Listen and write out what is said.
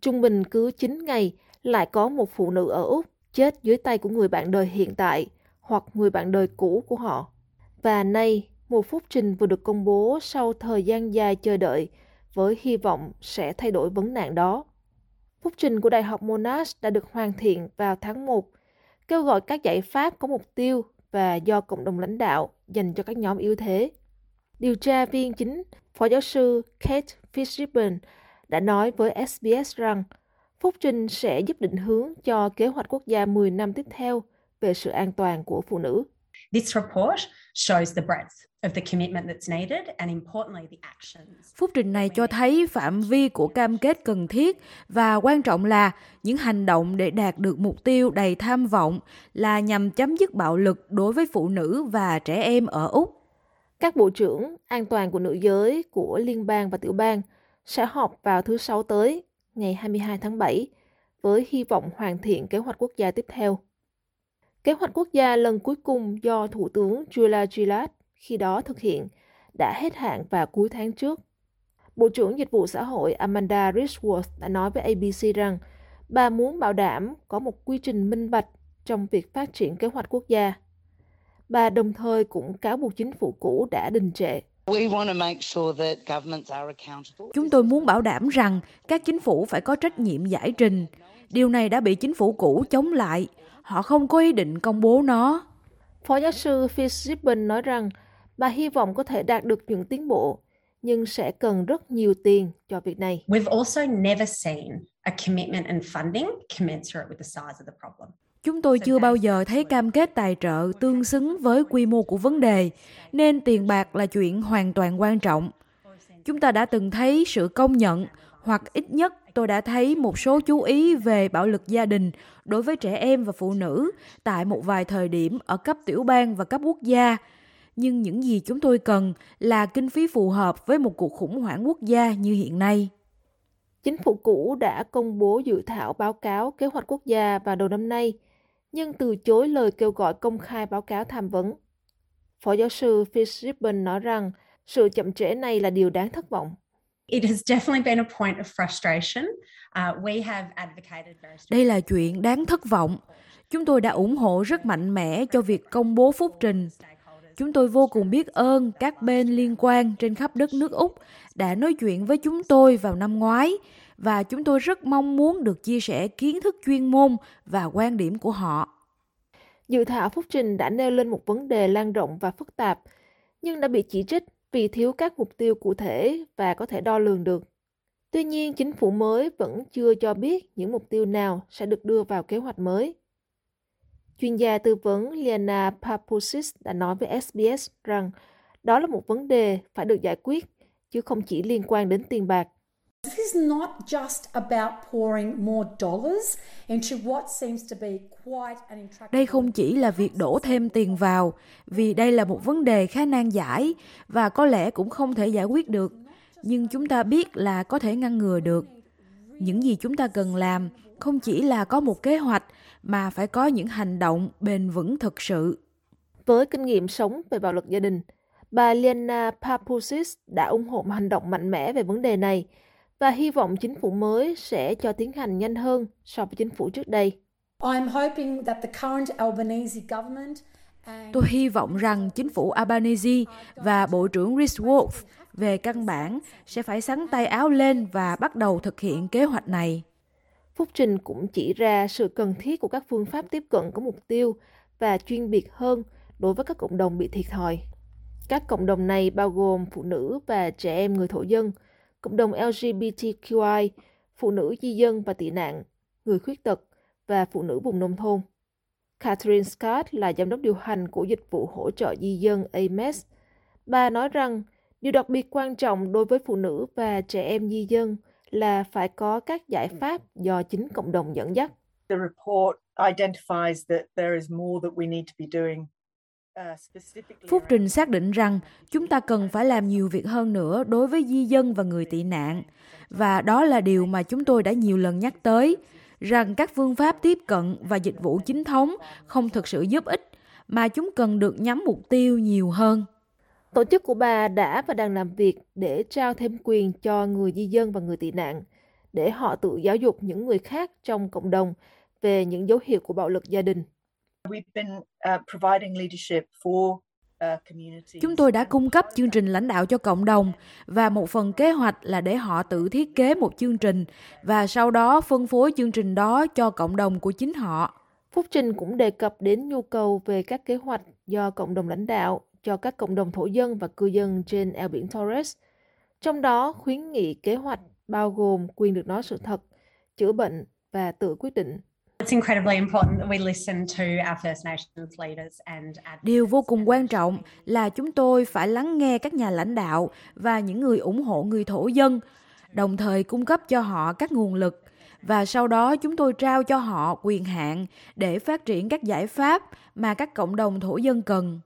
Trung bình cứ 9 ngày lại có một phụ nữ ở Úc chết dưới tay của người bạn đời hiện tại hoặc người bạn đời cũ của họ. Và nay, một phúc trình vừa được công bố sau thời gian dài chờ đợi với hy vọng sẽ thay đổi vấn nạn đó. Phúc trình của Đại học Monash đã được hoàn thiện vào tháng 1, kêu gọi các giải pháp có mục tiêu và do cộng đồng lãnh đạo dành cho các nhóm yếu thế. Điều tra viên chính, Phó giáo sư Kate Fitzgibbon đã nói với SBS rằng phúc trình sẽ giúp định hướng cho kế hoạch quốc gia 10 năm tiếp theo về sự an toàn của phụ nữ. This report shows the breadth of the commitment that's needed and importantly the actions. Phúc trình này cho thấy phạm vi của cam kết cần thiết và quan trọng là những hành động để đạt được mục tiêu đầy tham vọng là nhằm chấm dứt bạo lực đối với phụ nữ và trẻ em ở Úc. Các bộ trưởng an toàn của nữ giới của liên bang và tiểu bang sẽ họp vào thứ Sáu tới, ngày 22 tháng 7, với hy vọng hoàn thiện kế hoạch quốc gia tiếp theo. Kế hoạch quốc gia lần cuối cùng do Thủ tướng Julia Gillard khi đó thực hiện đã hết hạn vào cuối tháng trước. Bộ trưởng Dịch vụ Xã hội Amanda Richworth đã nói với ABC rằng bà muốn bảo đảm có một quy trình minh bạch trong việc phát triển kế hoạch quốc gia. Bà đồng thời cũng cáo buộc chính phủ cũ đã đình trệ. Chúng tôi muốn bảo đảm rằng các chính phủ phải có trách nhiệm giải trình. Điều này đã bị chính phủ cũ chống lại. Họ không có ý định công bố nó. Phó giáo sư Fitzgibbon nói rằng bà hy vọng có thể đạt được những tiến bộ, nhưng sẽ cần rất nhiều tiền cho việc này. We've also never seen a commitment and funding commensurate with the size of the problem. Chúng tôi chưa bao giờ thấy cam kết tài trợ tương xứng với quy mô của vấn đề, nên tiền bạc là chuyện hoàn toàn quan trọng. Chúng ta đã từng thấy sự công nhận, hoặc ít nhất tôi đã thấy một số chú ý về bạo lực gia đình đối với trẻ em và phụ nữ tại một vài thời điểm ở cấp tiểu bang và cấp quốc gia. Nhưng những gì chúng tôi cần là kinh phí phù hợp với một cuộc khủng hoảng quốc gia như hiện nay. Chính phủ cũ đã công bố dự thảo báo cáo kế hoạch quốc gia vào đầu năm nay – nhưng từ chối lời kêu gọi công khai báo cáo tham vấn. Phó giáo sư Fitzgibbon nói rằng sự chậm trễ này là điều đáng thất vọng. It has definitely been a point of frustration. Uh, we have advocated very Đây là chuyện đáng thất vọng. Chúng tôi đã ủng hộ rất mạnh mẽ cho việc công bố phúc trình. Chúng tôi vô cùng biết ơn các bên liên quan trên khắp đất nước Úc đã nói chuyện với chúng tôi vào năm ngoái và chúng tôi rất mong muốn được chia sẻ kiến thức chuyên môn và quan điểm của họ. Dự thảo phúc trình đã nêu lên một vấn đề lan rộng và phức tạp, nhưng đã bị chỉ trích vì thiếu các mục tiêu cụ thể và có thể đo lường được. Tuy nhiên, chính phủ mới vẫn chưa cho biết những mục tiêu nào sẽ được đưa vào kế hoạch mới. Chuyên gia tư vấn Liana Papusis đã nói với SBS rằng đó là một vấn đề phải được giải quyết, chứ không chỉ liên quan đến tiền bạc. This is not just about pouring more dollars into what seems to be quite an intractable... Đây không chỉ là việc đổ thêm tiền vào, vì đây là một vấn đề khá nan giải và có lẽ cũng không thể giải quyết được. Nhưng chúng ta biết là có thể ngăn ngừa được. Những gì chúng ta cần làm không chỉ là có một kế hoạch mà phải có những hành động bền vững thực sự. Với kinh nghiệm sống về bạo lực gia đình, bà Lena Papusis đã ủng hộ một hành động mạnh mẽ về vấn đề này và hy vọng chính phủ mới sẽ cho tiến hành nhanh hơn so với chính phủ trước đây. Tôi hy vọng rằng chính phủ Albanese và Bộ trưởng Rhys Wolf về căn bản sẽ phải sắn tay áo lên và bắt đầu thực hiện kế hoạch này. Phúc trình cũng chỉ ra sự cần thiết của các phương pháp tiếp cận có mục tiêu và chuyên biệt hơn đối với các cộng đồng bị thiệt thòi. Các cộng đồng này bao gồm phụ nữ và trẻ em người thổ dân – cộng đồng LGBTQI, phụ nữ di dân và tị nạn, người khuyết tật và phụ nữ vùng nông thôn. Catherine Scott là giám đốc điều hành của dịch vụ hỗ trợ di dân AMES. Bà nói rằng điều đặc biệt quan trọng đối với phụ nữ và trẻ em di dân là phải có các giải pháp do chính cộng đồng dẫn dắt. The report identifies that there is more that we need to be doing Phúc Trình xác định rằng chúng ta cần phải làm nhiều việc hơn nữa đối với di dân và người tị nạn. Và đó là điều mà chúng tôi đã nhiều lần nhắc tới, rằng các phương pháp tiếp cận và dịch vụ chính thống không thực sự giúp ích, mà chúng cần được nhắm mục tiêu nhiều hơn. Tổ chức của bà đã và đang làm việc để trao thêm quyền cho người di dân và người tị nạn, để họ tự giáo dục những người khác trong cộng đồng về những dấu hiệu của bạo lực gia đình. Uh, Chúng tôi đã cung cấp chương trình lãnh đạo cho cộng đồng và một phần kế hoạch là để họ tự thiết kế một chương trình và sau đó phân phối chương trình đó cho cộng đồng của chính họ. Phúc Trình cũng đề cập đến nhu cầu về các kế hoạch do cộng đồng lãnh đạo cho các cộng đồng thổ dân và cư dân trên eo biển Torres. Trong đó khuyến nghị kế hoạch bao gồm quyền được nói sự thật, chữa bệnh và tự quyết định. Điều vô cùng quan trọng là chúng tôi phải lắng nghe các nhà lãnh đạo và những người ủng hộ người thổ dân, đồng thời cung cấp cho họ các nguồn lực và sau đó chúng tôi trao cho họ quyền hạn để phát triển các giải pháp mà các cộng đồng thổ dân cần.